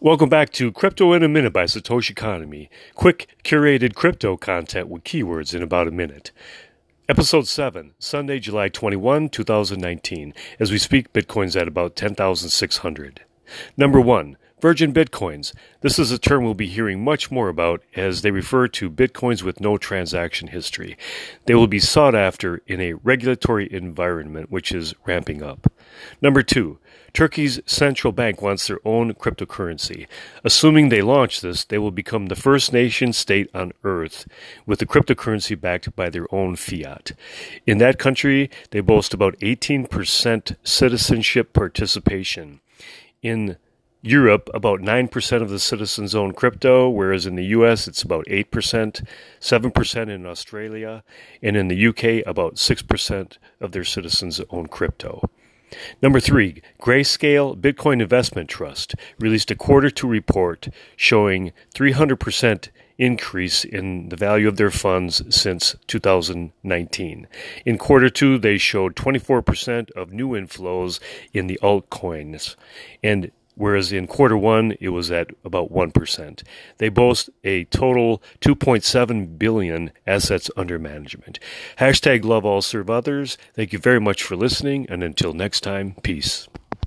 Welcome back to Crypto in a Minute by Satoshi Economy. Quick, curated crypto content with keywords in about a minute. Episode 7, Sunday, July 21, 2019. As we speak, Bitcoin's at about 10,600. Number 1, Virgin Bitcoins. This is a term we'll be hearing much more about as they refer to Bitcoins with no transaction history. They will be sought after in a regulatory environment which is ramping up. Number two, Turkey's central bank wants their own cryptocurrency. Assuming they launch this, they will become the first nation state on earth with a cryptocurrency backed by their own fiat. In that country, they boast about 18% citizenship participation. In Europe, about 9% of the citizens own crypto, whereas in the US it's about 8%, 7% in Australia, and in the UK, about 6% of their citizens own crypto. Number three, Grayscale Bitcoin Investment Trust released a quarter two report showing 300% increase in the value of their funds since 2019. In quarter two, they showed 24% of new inflows in the altcoins and whereas in quarter one it was at about 1%. They boast a total 2.7 billion assets under management. Hashtag love all serve others. Thank you very much for listening, and until next time, peace.